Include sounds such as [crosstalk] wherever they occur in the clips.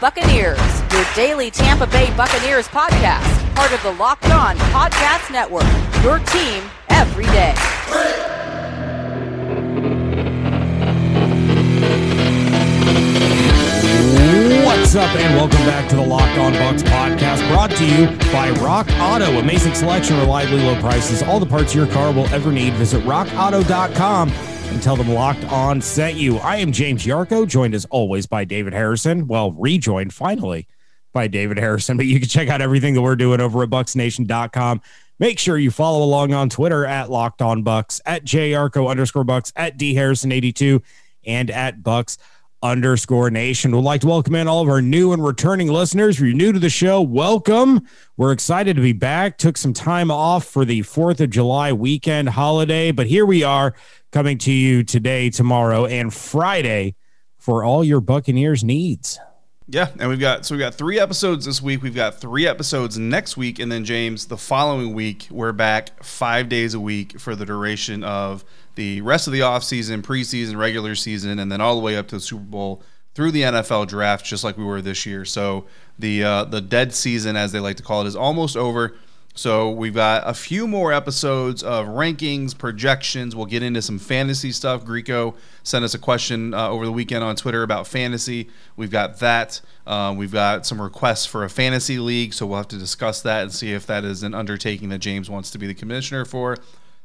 Buccaneers, your daily Tampa Bay Buccaneers podcast, part of the Locked On Podcast Network. Your team every day. What's up, and welcome back to the Locked On Bucks podcast, brought to you by Rock Auto. Amazing selection, reliably low prices, all the parts your car will ever need. Visit rockauto.com and tell them Locked On sent you. I am James Yarcho, joined as always by David Harrison. Well, rejoined finally by David Harrison, [laughs] but you can check out everything that we're doing over at bucksnation.com. Make sure you follow along on Twitter at Locked On Bucks, at JYarcho underscore Bucks, at D Harrison82, and at Bucks underscore nation. Would like to welcome in all of our new and returning listeners. If you're new to the show, welcome. We're excited to be back. Took some time off for the 4th of July weekend holiday, but here we are coming to you today, tomorrow, and Friday for all your Buccaneers needs. Yeah, and we've got so we've got three episodes this week. We've got three episodes next week, and then James, the following week, we're back five days a week for the duration of the rest of the offseason, preseason, regular season, and then all the way up to the Super Bowl through the NFL draft, just like we were this year. So the uh, the dead season, as they like to call it, is almost over. So we've got a few more episodes of rankings, projections. We'll get into some fantasy stuff. Greco sent us a question uh, over the weekend on Twitter about fantasy. We've got that. Uh, we've got some requests for a fantasy league, so we'll have to discuss that and see if that is an undertaking that James wants to be the commissioner for.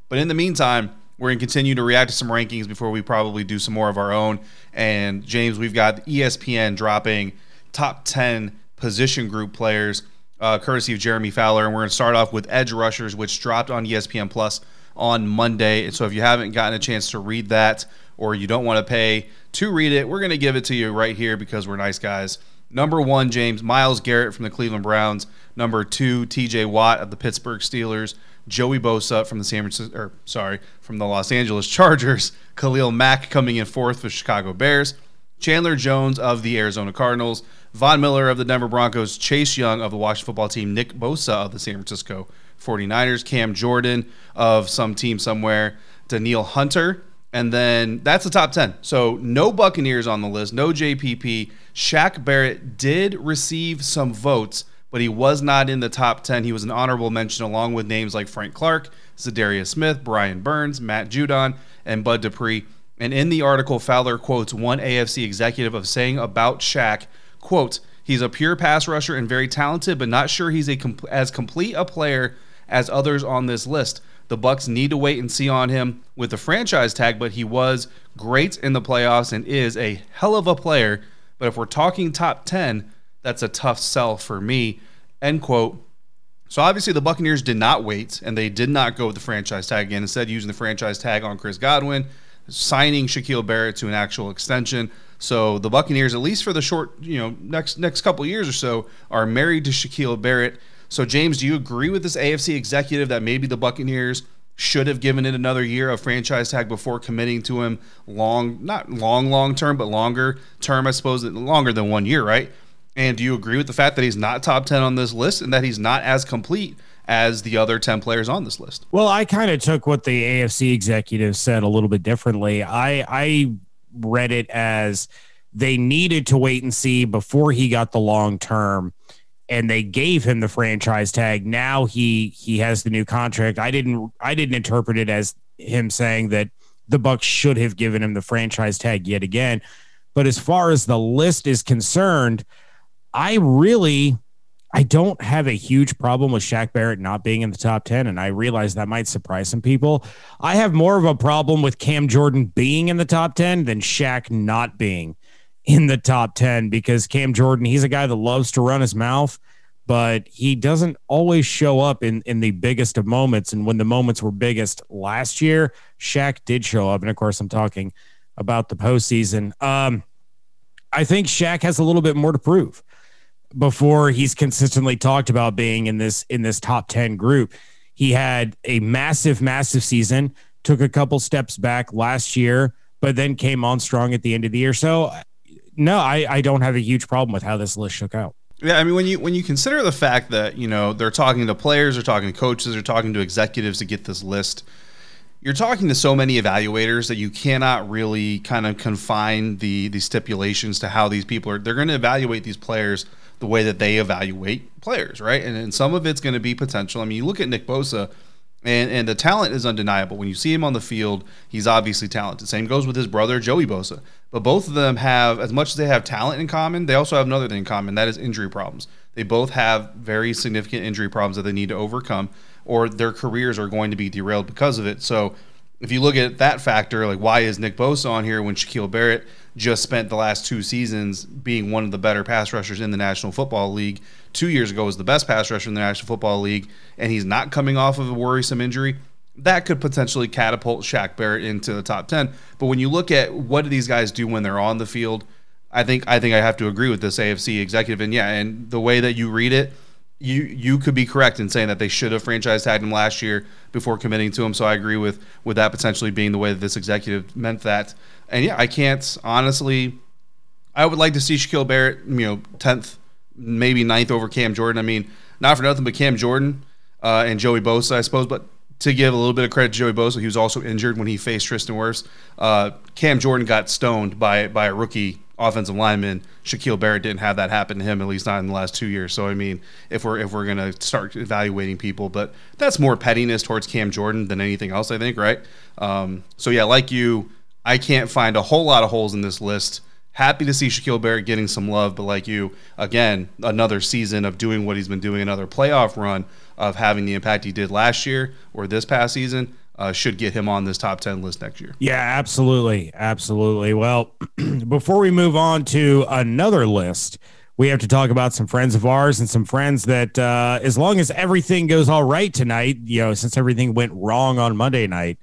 But in the meantime, we're going to continue to react to some rankings before we probably do some more of our own. And James, we've got ESPN dropping top 10 position group players uh, courtesy of Jeremy Fowler. And we're going to start off with edge rushers, which dropped on ESPN Plus on Monday. And so if you haven't gotten a chance to read that or you don't want to pay to read it, we're going to give it to you right here because we're nice guys. Number one, James Myles Garrett from the Cleveland Browns. Number two, T.J. Watt of the Pittsburgh Steelers. Joey Bosa from the San Francisco, or sorry, from the Los Angeles Chargers. Khalil Mack coming in fourth for Chicago Bears. Chandler Jones of the Arizona Cardinals. Von Miller of the Denver Broncos, Chase Young of the Washington football team, Nick Bosa of the San Francisco 49ers, Cam Jordan of some team somewhere, Danielle Hunter. And then that's the top 10. So no Buccaneers on the list, no JPP. Shaq Barrett did receive some votes, but he was not in the top 10. He was an honorable mention along with names like Frank Clark, Za'Darius Smith, Brian Burns, Matt Judon, and Bud Dupree. And in the article, Fowler quotes one AFC executive of saying about Shaq – quote, he's a pure pass rusher and very talented, but not sure he's a as complete a player as others on this list. The Bucks need to wait and see on him with the franchise tag, but he was great in the playoffs and is a hell of a player. But if we're talking top 10, that's a tough sell for me. End quote. So obviously the Buccaneers did not wait and they did not go with the franchise tag again. Instead, using the franchise tag on Chris Godwin, signing Shaquil Barrett to an actual extension. So the Buccaneers, at least for the short, you know, next next couple years or so, are married to Shaquil Barrett. So James, do you agree with this AFC executive that maybe the Buccaneers should have given it another year of franchise tag before committing to him long, not long, long term, but longer term, I suppose, longer than one year, right? And do you agree with the fact that he's not top 10 on this list and that he's not as complete as the other 10 players on this list? Well, I kind of took what the AFC executive said a little bit differently. I, I read it as they needed to wait and see before he got the long term and they gave him the franchise tag now he he has the new contract i didn't i didn't interpret it as him saying that the bucks should have given him the franchise tag yet again but as far as the list is concerned i really I don't have a huge problem with Shaq Barrett not being in the top 10, and I realize that might surprise some people. I have more of a problem with Cam Jordan being in the top 10 than Shaq not being in the top 10 because Cam Jordan, he's a guy that loves to run his mouth, but he doesn't always show up in, in the biggest of moments. And when the moments were biggest last year, Shaq did show up. And of course, I'm talking about the postseason. Um, I think Shaq has a little bit more to prove before he's consistently talked about being in this in this top 10 group. He had a massive massive season, took a couple steps back last year, but then came on strong at the end of the year. So no, I I don't have a huge problem with how this list shook out. Yeah, I mean when you when you consider the fact that, you know, they're talking to players, they're talking to coaches, they're talking to executives to get this list, you're talking to so many evaluators that you cannot really kind of confine the the stipulations to how these people are. They're going to evaluate these players the way that they evaluate players, right? And, and some of it's going to be potential. I mean, you look at Nick Bosa, and and the talent is undeniable. When you see him on the field, he's obviously talented. Same goes with his brother Joey Bosa. But both of them have, as much as they have talent in common, they also have another thing in common. That is injury problems. They both have very significant injury problems that they need to overcome, or their careers are going to be derailed because of it. So if you look at that factor, like why is Nick Bosa on here when Shaquil Barrett just spent the last two seasons being one of the better pass rushers in the National Football League? Two years ago was the best pass rusher in the National Football League, and he's not coming off of a worrisome injury. That could potentially catapult Shaq Barrett into the top ten. But when you look at what do these guys do when they're on the field, I think I think I have to agree with this AFC executive. And yeah, and the way that you read it, you you could be correct in saying that they should have franchise tagged him last year before committing to him. So I agree with with that potentially being the way that this executive meant that. And yeah, I can't honestly. I would like to see Shaquil Barrett, you know, tenth, maybe ninth over Cam Jordan. I mean, not for nothing, but Cam Jordan uh, and Joey Bosa, I suppose. But to give a little bit of credit to Joey Bosa, he was also injured when he faced Tristan Wirfs. Uh, Cam Jordan got stoned by by a rookie offensive lineman. Shaquil Barrett didn't have that happen to him, at least not in the last two years. So I mean, if we're if we're gonna start evaluating people, but that's more pettiness towards Cam Jordan than anything else, I think, right? Um, so yeah, like you, I can't find a whole lot of holes in this list. Happy to see Shaquil Barrett getting some love, but like you, again, another season of doing what he's been doing, another playoff run of having the impact he did last year or this past season uh, should get him on this top 10 list next year. Yeah, absolutely. Absolutely. Well, [clears throat] before we move on to another list, we have to talk about some friends of ours and some friends that, uh, as long as everything goes all right tonight, you know, since everything went wrong on Monday night,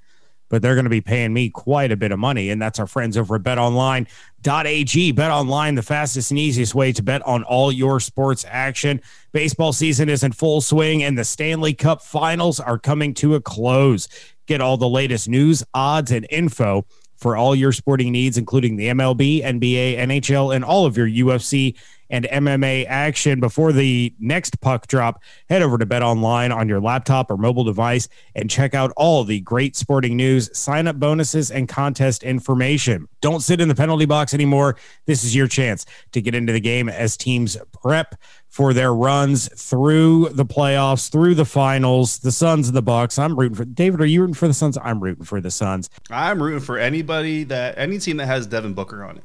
but they're going to be paying me quite a bit of money. And that's our friends over at betonline.ag. Bet online, the fastest and easiest way to bet on all your sports action. Baseball season is in full swing, and the Stanley Cup finals are coming to a close. Get all the latest news, odds, and info for all your sporting needs, including the MLB, NBA, NHL, and all of your UFC and MMA action before the next puck drop. Head over to Bet Online on your laptop or mobile device and check out all the great sporting news, sign up bonuses, and contest information. Don't sit in the penalty box anymore. This is your chance to get into the game as teams prep for their runs through the playoffs, through the finals, the Suns and the Bucks. I'm rooting for David. Are you rooting for the Suns? I'm rooting for the Suns. I'm rooting for anybody that any team that has Devin Booker on it.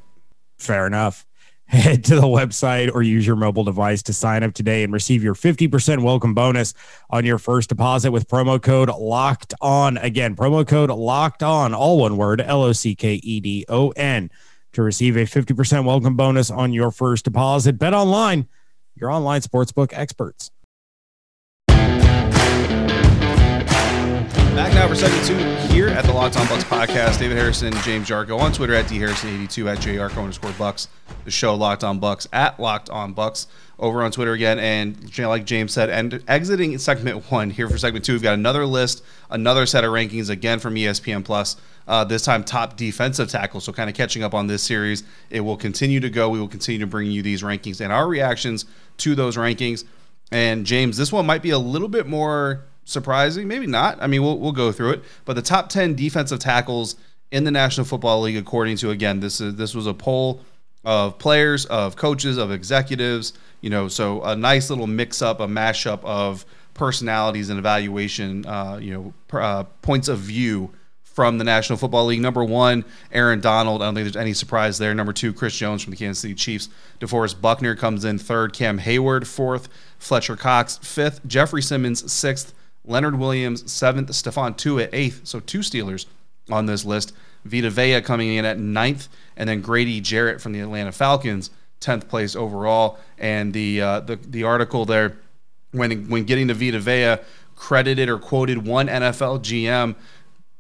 Fair enough. Head to the website or use your mobile device to sign up today and receive your 50% welcome bonus on your first deposit with promo code locked on. Again, promo code locked on, all one word, L O C K E D O N, to receive a 50% welcome bonus on your first deposit. Bet online your online sportsbook experts. Back now for segment two here at the Locked On Bucks podcast. David Harrison, James Yarcho on Twitter at dharrison82 at jarko underscore Bucks. The show Locked On Bucks at Locked On Bucks over on Twitter again. And like James said, and exiting segment [laughs] one here for segment two, we've got another list, another set of rankings again from ESPN Plus. Uh, this time, top defensive tackle. So, kind of catching up on this series. It will continue to go. We will continue to bring you these rankings and our reactions to those rankings. And James, this one might be a little bit more surprising, maybe not. I mean, we'll we'll go through it. But the top ten defensive tackles in the National Football League, according to again, this is this was a poll of players, of coaches, of executives. You know, so a nice little mix up, a mashup of personalities and evaluation. Uh, you know, uh, points of view from the National Football League. Number one, Aaron Donald. I don't think there's any surprise there. Number two, Chris Jones from the Kansas City Chiefs. DeForest Buckner comes in third. Cam Heyward fourth. Fletcher Cox fifth. Jeffrey Simmons sixth. Leonard Williams seventh. Stephon Tuitt eighth. So two Steelers on this list. Vita Vea coming in at ninth, and then Grady Jarrett from the Atlanta Falcons, tenth place overall. And the uh, the the article there, when when getting to Vita Vea, credited or quoted one NFL GM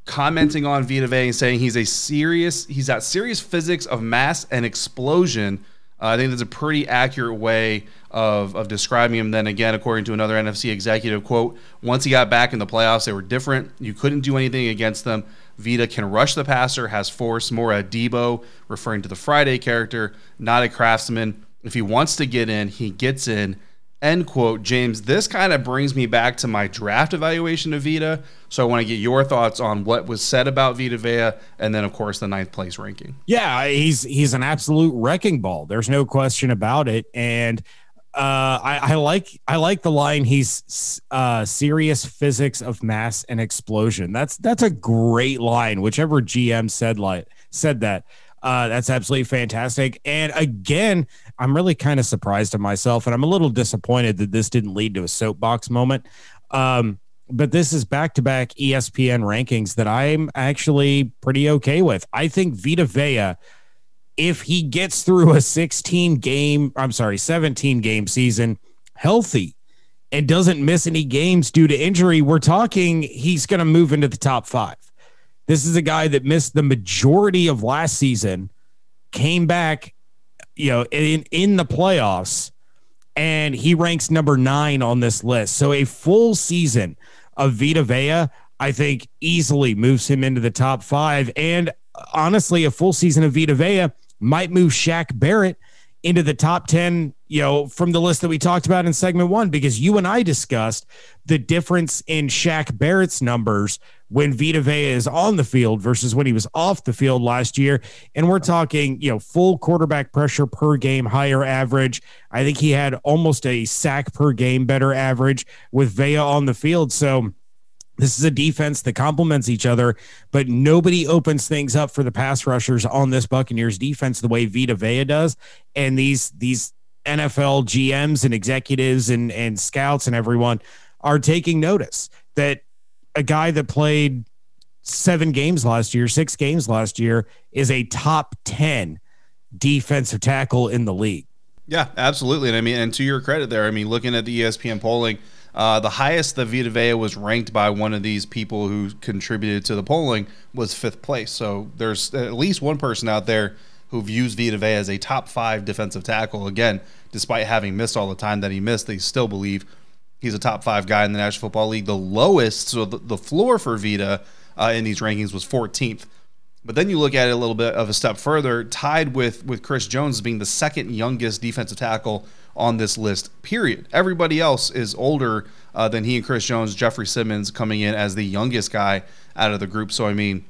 commenting on Vita Vea and saying he's a serious, he's got serious physics of mass and explosion. Uh, I think that's a pretty accurate way of, of describing him. Then again, according to another NFC executive, quote, once he got back in the playoffs, they were different. You couldn't do anything against them. Vita can rush the passer, has force, more a Debo, referring to the Friday character, not a craftsman. If he wants to get in, he gets in End quote. James, this kind of brings me back to my draft evaluation of Vita. So I want to get your thoughts on what was said about Vita Vea and then, of course, the ninth place ranking. Yeah, he's he's an absolute wrecking ball. There's no question about it. And uh, I, I, like I like the line. He's uh, serious physics of mass and explosion. That's that's a great line. Whichever GM said like said that. Uh, that's absolutely fantastic. And again, I'm really kind of surprised at myself, and I'm a little disappointed that this didn't lead to a soapbox moment. Um, but this is back to back ESPN rankings that I'm actually pretty okay with. I think Vita Vea, if he gets through a 16 game, I'm sorry, 17 game season healthy and doesn't miss any games due to injury, we're talking he's going to move into the top five. This is a guy that missed the majority of last season, came back, you know, in in the playoffs, and he ranks number nine on this list. So a full season of Vita Vea, I think, easily moves him into the top five. And honestly, a full season of Vita Vea might move Shaq Barrett into the top 10, you know, from the list that we talked about in segment one, because you and I discussed the difference in Shaq Barrett's numbers when Vita Vea is on the field versus when he was off the field last year. And we're talking, you know, full quarterback pressure per game, higher average. I think he had almost a sack per game, better average with Vea on the field. So, this is a defense that complements each other, but nobody opens things up for the pass rushers on this Buccaneers defense the way Vita Vea does. And these these NFL GMs and executives and and scouts and everyone are taking notice that a guy that played seven games last year, six games last year, is a top 10 defensive tackle in the league. Yeah, absolutely. And I mean, and to your credit there, I mean, looking at the ESPN polling, uh, the highest that Vita Vea was ranked by one of these people who contributed to the polling was fifth place. So there's at least one person out there who views Vita Vea as a top five defensive tackle. Again, despite having missed all the time that he missed, they still believe he's a top five guy in the National Football League. The lowest, so the, the floor for Vita uh, in these rankings was 14th. But then you look at it a little bit of a step further, tied with with Chris Jones being the second youngest defensive tackle on this list. Period. Everybody else is older uh, than he and Chris Jones. Jeffrey Simmons coming in as the youngest guy out of the group. So I mean,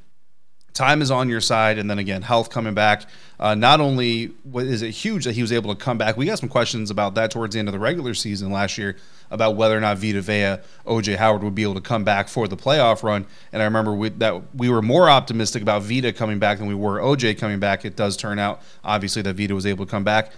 time is on your side, and then again, health coming back. Uh, not only is it huge that he was able to come back, we got some questions about that towards the end of the regular season last year about whether or not Vita Vea, OJ Howard would be able to come back for the playoff run. And I remember we, that we were more optimistic about Vita coming back than we were OJ coming back. It does turn out, obviously, that Vita was able to come back.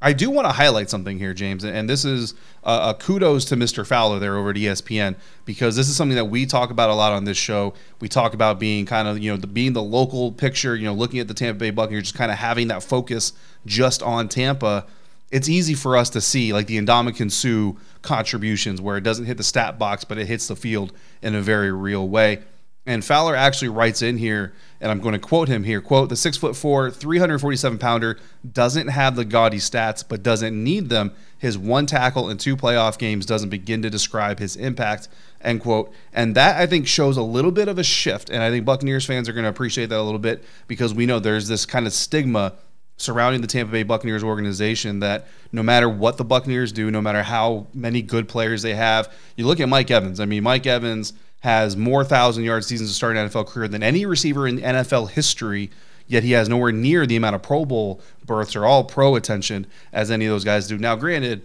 I do want to highlight something here, James, and this is a, a, kudos to Mr. Fowler there over at ESPN because this is something that we talk about a lot on this show. We talk about being kind of you know the, being the local picture, you know, looking at the Tampa Bay Buccaneers, just kind of having that focus just on Tampa. It's easy for us to see like the Ndamukong Suh contributions where it doesn't hit the stat box, but it hits the field in a very real way. And Fowler actually writes in here, and I'm going to quote him here: "Quote: The six foot four, 347 pounder doesn't have the gaudy stats, but doesn't need them. His one tackle in two playoff games doesn't begin to describe his impact." End quote. And that I think shows a little bit of a shift, and I think Buccaneers fans are going to appreciate that a little bit because we know there's this kind of stigma surrounding the Tampa Bay Buccaneers organization that no matter what the Buccaneers do, no matter how many good players they have, you look at Mike Evans. I mean, Mike Evans has more thousand yard seasons to start an NFL career than any receiver in NFL history. Yet he has nowhere near the amount of Pro Bowl berths or all pro attention as any of those guys do. Now, granted,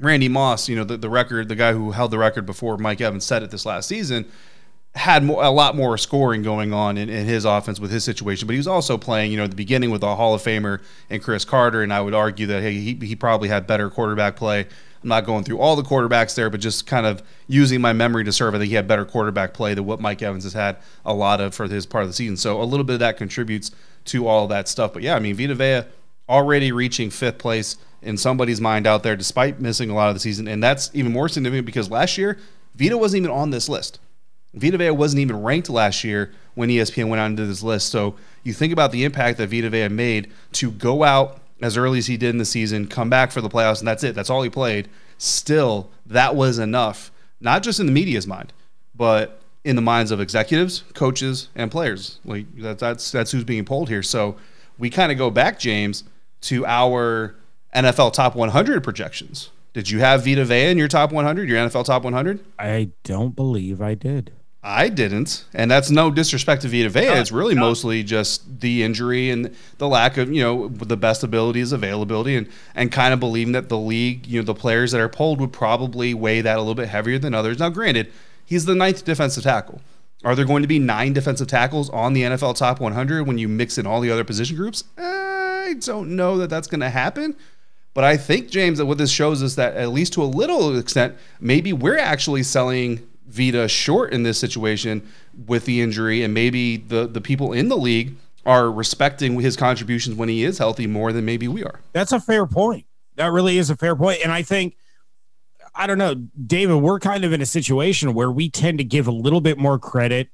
Randy Moss, you know, the, the record, the guy who held the record before Mike Evans set it this last season, had more, a lot more scoring going on in, in, his offense with his situation, but he was also playing, you know, at the beginning with a Hall of Famer and Cris Carter, and I would argue that hey, he, he probably had better quarterback play I'm not going through all the quarterbacks there, but just kind of using my memory to serve. I think he had better quarterback play than what Mike Evans has had a lot of for his part of the season. So a little bit of that contributes to all that stuff. But yeah, I mean, Vita Vea already reaching fifth place in somebody's mind out there, despite missing a lot of the season. And that's even more significant because last year, Vita wasn't even on this list. Vita Vea wasn't even ranked last year when ESPN went out into this list. So you think about the impact that Vita Vea made to go out as early as he did in the season, come back for the playoffs, and that's it. That's all he played. Still, that was enough, not just in the media's mind, but in the minds of executives, coaches, and players. Like that, that's that's who's being polled here. So we kind of go back, James, to our NFL top 100 projections Did you have Vita Vea in your top 100, your NFL top 100? I don't believe I did. I didn't, and that's no disrespect to Vita Vea. It's really mostly just the injury and the lack of you know the best abilities, availability, and and kind of believing that the league, you know, the players that are pulled would probably weigh that a little bit heavier than others. Now, granted, he's the ninth defensive tackle. Are there going to be nine defensive tackles on the NFL top 100 when you mix in all the other position groups? I don't know that that's going to happen. But I think, James, that what this shows is that at least to a little extent, maybe we're actually selling Vita short in this situation with the injury, and maybe the the people in the league are respecting his contributions when he is healthy more than maybe we are. That's a fair point. That really is a fair point, and I think I don't know, David. We're kind of in a situation where we tend to give a little bit more credit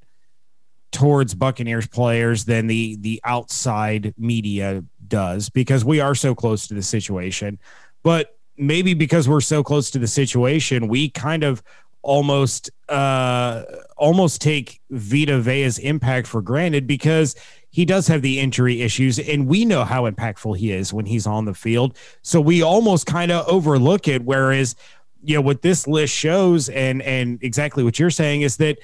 towards Buccaneers players than the the outside media does because we are so close to the situation. But maybe because we're so close to the situation, we kind of almost uh almost take Vita Vea's impact for granted because he does have the injury issues and we know how impactful he is when he's on the field. So we almost kind of overlook it whereas you know what this list shows and and exactly what you're saying is that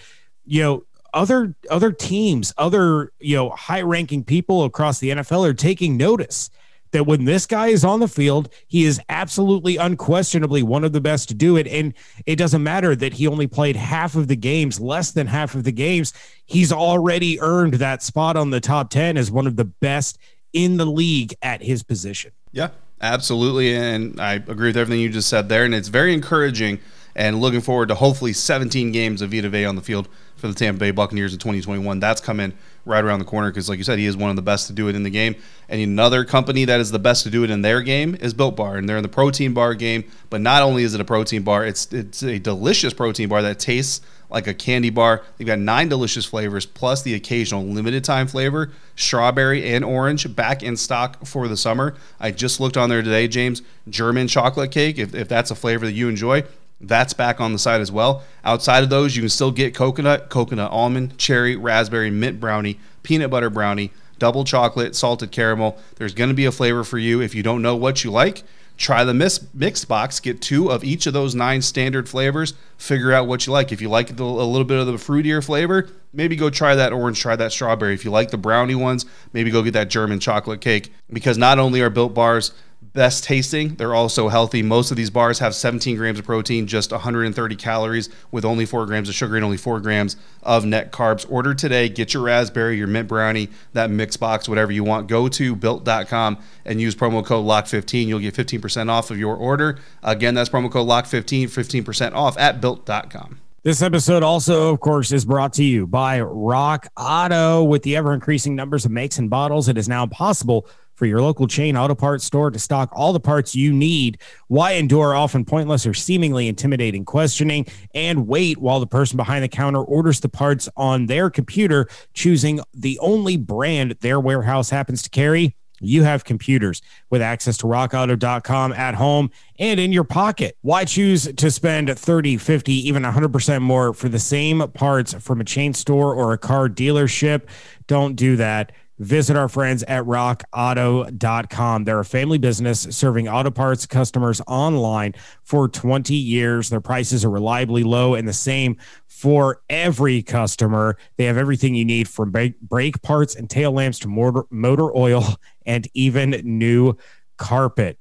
you know other other teams, other you know high ranking people across the NFL are taking notice that when this guy is on the field, he is absolutely unquestionably one of the best to do it. And it doesn't matter that he only played half of the games, less than half of the games. He's already earned that spot on the top 10 as one of the best in the league at his position. Yeah, absolutely. And I agree with everything you just said there. And it's very encouraging and looking forward to hopefully 17 games of Vita Vea on the field for the Tampa Bay Buccaneers in 2021. That's coming right around the corner because, like you said, he is one of the best to do it in the game. And another company that is the best to do it in their game is Built Bar, and they're in the protein bar game. But not only is it a protein bar, it's it's a delicious protein bar that tastes like a candy bar. They've got nine delicious flavors plus the occasional limited time flavor, strawberry and orange, back in stock for the summer. I just looked on there today, James. German chocolate cake, if, if that's a flavor that you enjoy, that's back on the side as well. Outside of those, you can still get coconut, coconut almond, cherry, raspberry, mint brownie, peanut butter brownie, double chocolate, salted caramel. There's going to be a flavor for you. If you don't know what you like, try the mix, mix box. Get two of each of those nine standard flavors. Figure out what you like. If you like a little bit of the fruitier flavor, maybe go try that orange, try that strawberry. If you like the brownie ones, maybe go get that German chocolate cake. Because not only are built bars best tasting. They're also healthy. Most of these bars have 17 grams of protein, just 130 calories, with only 4 grams of sugar and only 4 grams of net carbs. Order today. Get your raspberry, your mint brownie, that mix box, whatever you want. Go to built.com and use promo code LOCK15. You'll get 15% off of your order. Again, that's promo code LOCK15, 15% off at built.com. This episode also, of course, is brought to you by Rock Auto. With the ever increasing numbers of makes and bottles, it is now possible for your local chain auto parts store to stock all the parts you need. Why endure often pointless or seemingly intimidating questioning and wait while the person behind the counter orders the parts on their computer, choosing the only brand their warehouse happens to carry? You have computers with access to rockauto.com at home and in your pocket. Why choose to spend 30, 50, even 100% more for the same parts from a chain store or a car dealership? Don't do that visit our friends at rockauto.com. They're a family business serving auto parts customers online for 20 years. Their prices are reliably low and the same for every customer. They have everything you need from brake parts and tail lamps to motor, motor oil and even new carpet.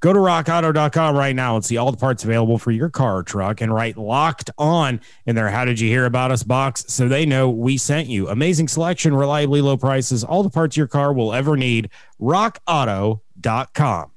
Go to rockauto.com right now and see all the parts available for your car or truck and write locked on in their How Did You Hear About Us box so they know we sent you. Amazing selection, reliably low prices, all the parts your car will ever need. RockAuto.com.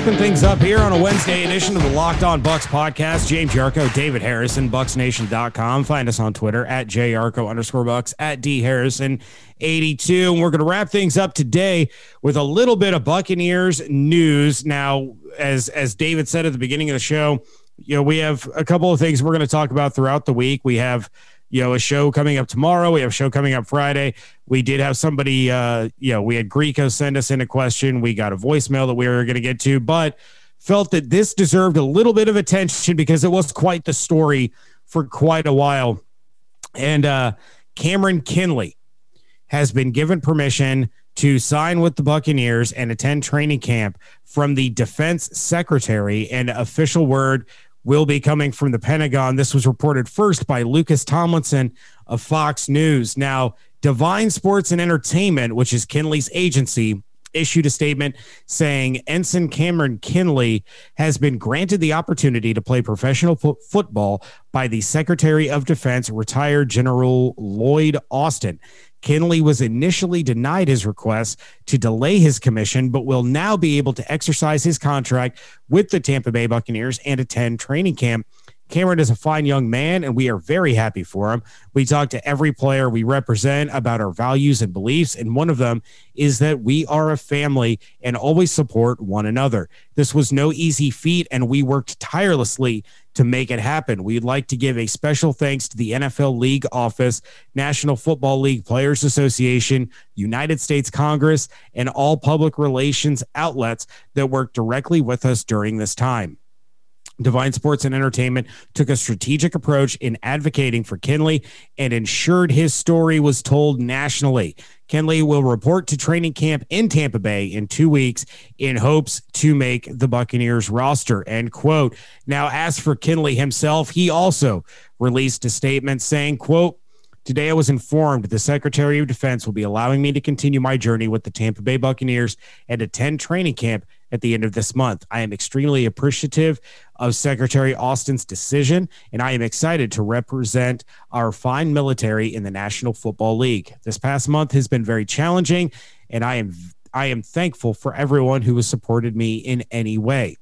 Wrapping things up here on a Wednesday edition of the Locked On Bucks podcast. James Yarcho, David Harrison, BucsNation.com. Find us on Twitter at JYarcho underscore Bucs, at D Harrison 82. And we're going to wrap things up today with a little bit of Buccaneers news. Now, as as David said at the beginning of the show, you know, we have a couple of things we're going to talk about throughout the week. We have you know, a show coming up tomorrow. We have a show coming up Friday. We did have somebody, uh, you know, we had Greco send us in a question. We got a voicemail that we were going to get to, but felt that this deserved a little bit of attention because it was quite the story for quite a while. And uh, Cameron Kinley has been given permission to sign with the Buccaneers and attend training camp from the defense secretary. And official word will be coming from the Pentagon. This was reported first by Lucas Tomlinson of Fox News. Now, Divine Sports and Entertainment, which is Kinley's agency, issued a statement saying Ensign Cameron Kinley has been granted the opportunity to play professional fo- football by the Secretary of Defense, retired General Lloyd Austin. Kinley was initially denied his request to delay his commission, but will now be able to exercise his contract with the Tampa Bay Buccaneers and attend training camp Cameron is a fine young man, and we are very happy for him. We talk to every player we represent about our values and beliefs, and one of them is that we are a family and always support one another. This was no easy feat, and we worked tirelessly to make it happen. We'd like to give a special thanks to the NFL League Office, National Football League Players Association, United States Congress, and all public relations outlets that worked directly with us during this time. Divine Sports and Entertainment took a strategic approach in advocating for Kinley and ensured his story was told nationally. Kinley will report to training camp in Tampa Bay in two weeks in hopes to make the Buccaneers roster. End quote. Now, as for Kinley himself, he also released a statement saying, quote, Today, I was informed the Secretary of Defense will be allowing me to continue my journey with the Tampa Bay Buccaneers and attend training camp at the end of this month. I am extremely appreciative of Secretary Austin's decision, and I am excited to represent our fine military in the National Football League. This past month has been very challenging, and I am I am thankful for everyone who has supported me in any way.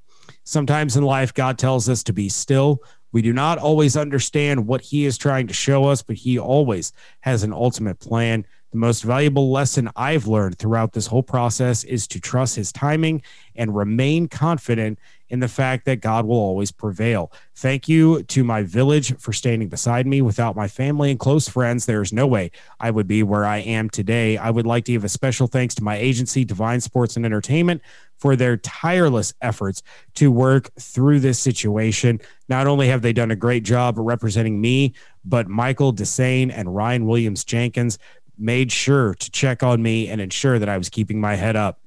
Sometimes in life, God tells us to be still. We do not always understand what He is trying to show us, but He always has an ultimate plan. The most valuable lesson I've learned throughout this whole process is to trust his timing and remain confident in the fact that God will always prevail. Thank you to my village for standing beside me. Without my family and close friends, there is no way I would be where I am today. I would like to give a special thanks to my agency, Divine Sports and Entertainment, for their tireless efforts to work through this situation. Not only have they done a great job representing me, but Michael Desane and Ryan Williams Jenkins made sure to check on me and ensure that I was keeping my head up.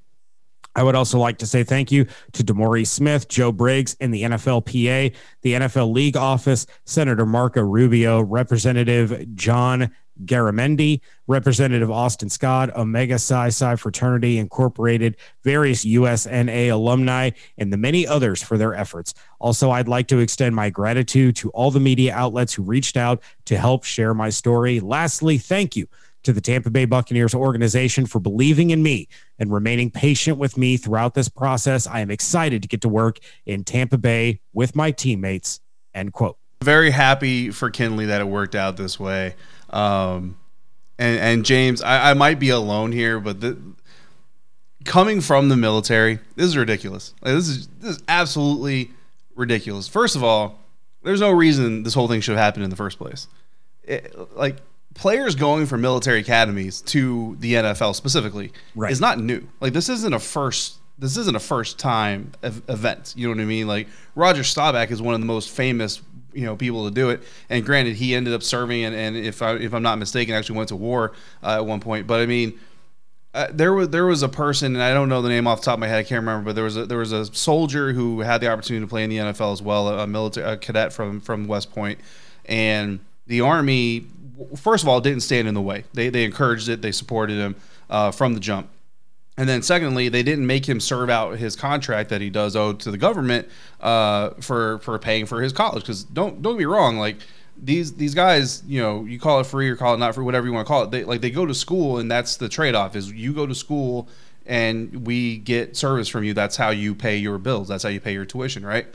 I would also like to say thank you to DeMaurice Smith, Joe Briggs, and the NFLPA, the NFL League Office, Senator Marco Rubio, Representative John Garamendi, Representative Austin Scott, Omega Psi Phi Fraternity Incorporated, various USNA alumni, and the many others for their efforts. Also, I'd like to extend my gratitude to all the media outlets who reached out to help share my story. Lastly, thank you to the Tampa Bay Buccaneers organization for believing in me and remaining patient with me throughout this process. I am excited to get to work in Tampa Bay with my teammates. End quote. Very happy for Kinley that it worked out this way. Um, and, and James, I, I might be alone here, but the, coming from the military, this is ridiculous. Like, this is this is absolutely ridiculous. First of all, there's no reason this whole thing should have happened in the first place. It, like players going from military academies to the NFL specifically right. is not new. Like this isn't a first this isn't a first time event. You know what I mean? Like Roger Staubach is one of the most famous you know people to do it. And granted, he ended up serving and, and if I if I'm not mistaken, actually went to war uh, at one point. But I mean. Uh, there was there was a person, and I don't know the name off the top of my head. I can't remember, but there was a there was a soldier who had the opportunity to play in the NFL as well, a military a cadet from from West Point, and the Army first of all, didn't stand in the way. They, they encouraged it, they supported him uh, from the jump. And then, secondly, they didn't make him serve out his contract that he does owe to the government uh, for for paying for his college. Because don't don't me wrong, like these these guys, you know, you call it free or call it not free, whatever you want to call it. They like they go to school, and that's the trade off. Is you go to school and we get service from you. That's how you pay your bills. That's how you pay your tuition, right?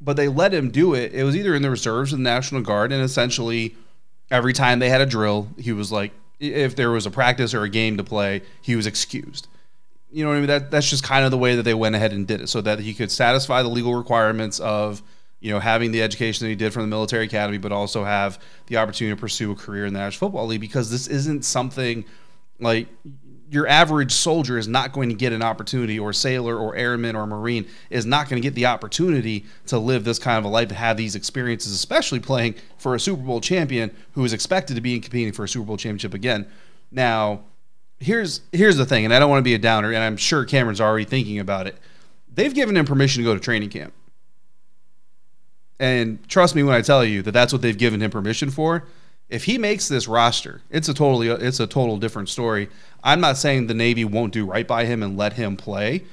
But they let him do it. It was either in the reserves of the National Guard, and essentially every time they had a drill, he was like, if there was a practice or a game to play, he was excused. You know what I mean? That that's just kind of the way that they went ahead and did it, so that he could satisfy the legal requirements of you know having the education that he did from the military academy, but also have the opportunity to pursue a career in the National Football League. Because this isn't something like your average soldier is not going to get an opportunity, or sailor, or airman, or marine is not going to get the opportunity to live this kind of a life to have these experiences, especially playing for a Super Bowl champion who is expected to be competing for a Super Bowl championship again. Now, here's here's the thing, and I don't want to be a downer, and I'm sure Cameron's already thinking about it. They've given him permission to go to training camp. And trust me when I tell you that that's what they've given him permission for. If he makes this roster, it's a totally it's a total different story. I'm not saying the Navy won't do right by him and let him play,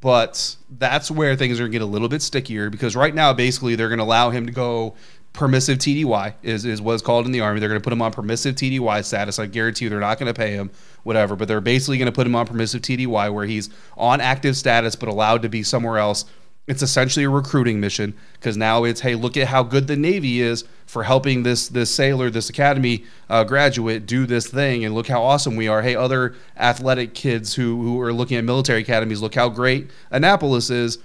but that's where things are going to get a little bit stickier because right now basically they're going to allow him to go permissive TDY is, is what's called in the army. They're going to put him on permissive TDY status. I guarantee you they're not going to pay him whatever, but they're basically going to put him on permissive TDY where he's on active status but allowed to be somewhere else it's essentially a recruiting mission because now it's hey look at how good the navy is for helping this this sailor this academy uh, graduate do this thing and look how awesome we are hey other athletic kids who who are looking at military academies look how great annapolis is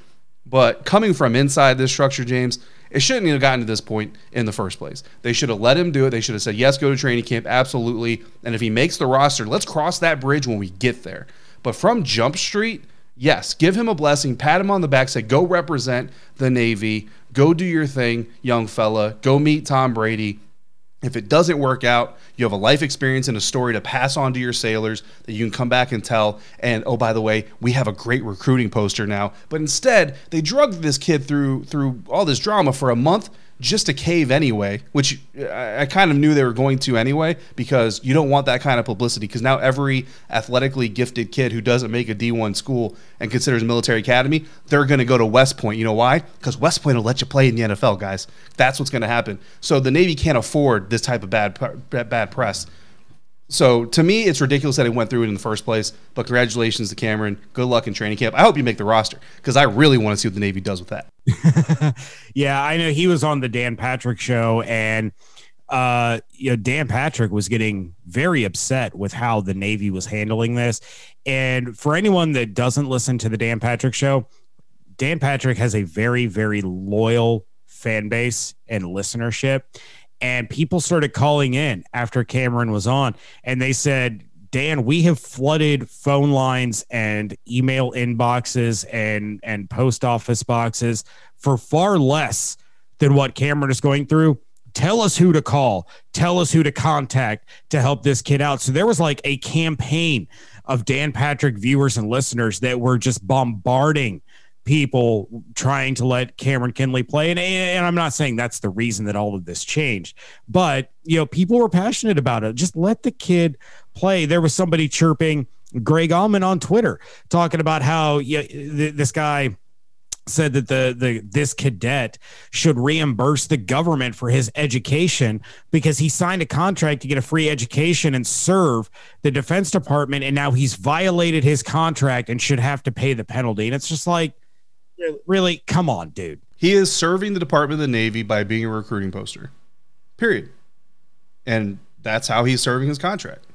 but coming from inside this structure james it shouldn't have gotten to this point in the first place. They should have let him do it. They should have said, yes, go to training camp, absolutely. And if he makes the roster, let's cross that bridge when we get there. But from Jump Street, yes, give him a blessing, pat him on the back, say, go represent the Navy, go do your thing, young fella, go meet Tom Brady. If it doesn't work out, you have a life experience and a story to pass on to your sailors that you can come back and tell. And oh, by the way, we have a great recruiting poster now. But instead, they drugged this kid through through all this drama for a month just to cave anyway, which uh, I, kind of knew they were going to anyway, because you don't want that kind of publicity. Because now every athletically gifted kid who doesn't make a D1 school and considers military academy, they're going to go to West Point. You know why? Because West Point will let you play in the NFL, guys. That's what's going to happen. So the Navy can't afford this type of bad bad press. So to me, it's ridiculous that he went through it in the first place. But congratulations to Cameron. Good luck in training camp. I hope you make the roster because I really want to see what the Navy does with that. [laughs] yeah, I know he was on the Dan Patrick show, and uh, you know Dan Patrick was getting very upset with how the Navy was handling this. And for anyone that doesn't listen to the Dan Patrick show, Dan Patrick has a very very loyal fan base and listenership and people started calling in after Cameron was on, and they said, Dan, we have flooded phone lines and email inboxes and and post office boxes for far less than what Cameron is going through. Tell us who to call. Tell us who to contact to help this kid out. So there was like a campaign of Dan Patrick viewers and listeners that were just bombarding people trying to let Cameron Kinley play. And, and I'm not saying that's the reason that all of this changed, but you know, people were passionate about it. Just let the kid play. There was somebody chirping Greg Auman on Twitter talking about how yeah, th- this guy said that the the this cadet should reimburse the government for his education because he signed a contract to get a free education and serve the defense department and now he's violated his contract and should have to pay the penalty and it's just like really, come on, dude. He is serving the Department of the Navy by being a recruiting poster. Period. And that's how he's serving his contract.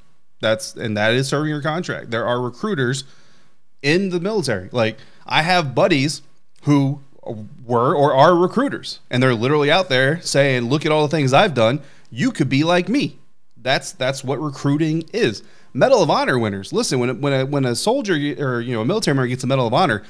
That's and that is serving your contract. There are recruiters in the military. Like I have buddies who were or are recruiters and they're literally out there saying, "Look at all the things I've done. You could be like me." That's that's what recruiting is. Medal of Honor winners. Listen, when when a, when a soldier or you know a military member gets a Medal of Honor,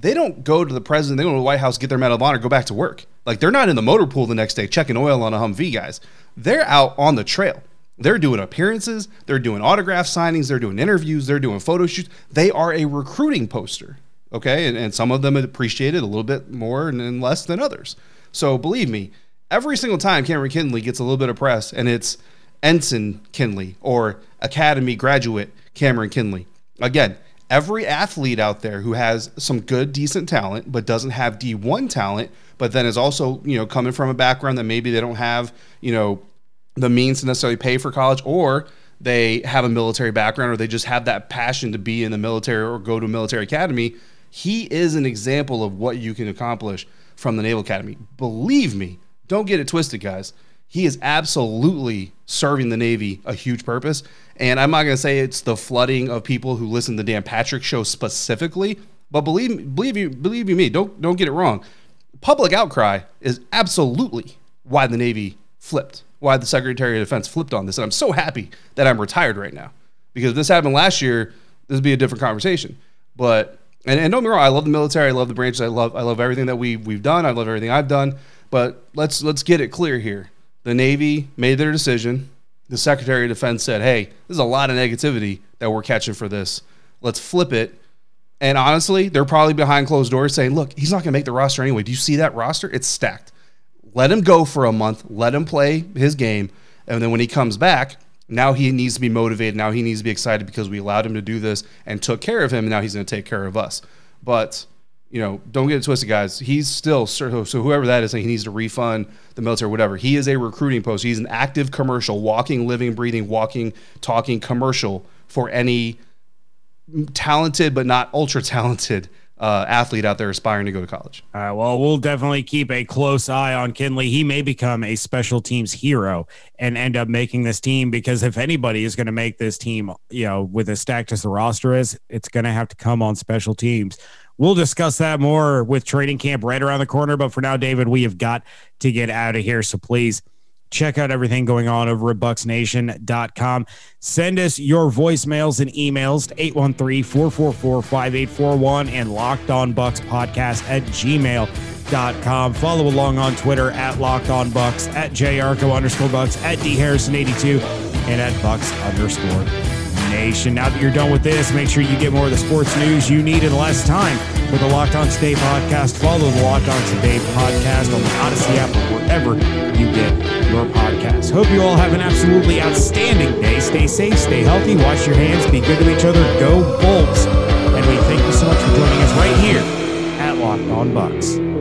they don't go to the president, they go to the White House, get their Medal of Honor, go back to work. Like they're not in the motor pool the next day checking oil on a Humvee, guys. They're out on the trail. They're doing appearances, they're doing autograph signings, they're doing interviews, they're doing photo shoots. They are a recruiting poster. Okay. And, and some of them appreciate it a little bit more and, and less than others. So believe me, every single time Cameron Kinley gets a little bit of press and it's Ensign Kinley or Academy graduate Cameron Kinley. Again, every athlete out there who has some good, decent talent, but doesn't have D1 talent, but then is also, you know, coming from a background that maybe they don't have, you know, the means to necessarily pay for college or they have a military background or they just have that passion to be in the military or go to a military academy. He is an example of what you can accomplish from the Naval Academy. Believe me, don't get it twisted, guys he is absolutely serving the Navy a huge purpose. And I'm not going to say it's the flooding of people who listen to Dan Patrick show specifically, but believe believe you believe you me, don't don't get it wrong. Public outcry is absolutely why the Navy flipped, why the Secretary of Defense flipped on this. And I'm so happy that I'm retired right now because if this happened last year, this would be a different conversation. But and, and don't me wrong, I love the military, I love the branches, I love I love everything that we we've done, I love everything I've done. But let's let's get it clear here the Navy made their decision. the Secretary of Defense said, "Hey, there's a lot of negativity that we're catching for this. Let's flip it." And honestly, they're probably behind closed doors saying, "Look, he's not going to make the roster anyway. Do you see that roster? It's stacked. Let him go for a month. Let him play his game, and then when he comes back." Now he needs to be motivated. Now he needs to be excited because we allowed him to do this and took care of him. And now he's going to take care of us. But you know, don't get it twisted, guys. He's still so, so whoever that is he needs to refund the military, whatever. He is a recruiting post. He's an active commercial, walking, living, breathing, walking, talking commercial for any talented but not ultra talented uh, athlete out there aspiring to go to college. All right. Well, we'll definitely keep a close eye on Kinley. He may become a special teams hero and end up making this team because if anybody is going to make this team, you know, with as stacked as the roster is, it's going to have to come on special teams. We'll discuss that more with training camp right around the corner. But for now, David, we have got to get out of here. So please check out everything going on over at bucksnation.com. Send us your voicemails and emails to 813-444-5841 and locked on bucks podcast at gmail.com. Follow along on Twitter at locked on bucks, at yarcho underscore bucks, at d harrison 82 and at bucks underscore Nation. Now that you're done with this, make sure you get more of the sports news you need in less time with the Locked On Today podcast. Follow the Locked On Today podcast on the Odyssey app or wherever you get your podcasts. Hope you all have an absolutely outstanding day. Stay safe, stay healthy, wash your hands, be good to each other, go Bolts. And we thank you so much for joining us right here at Locked On Bucks.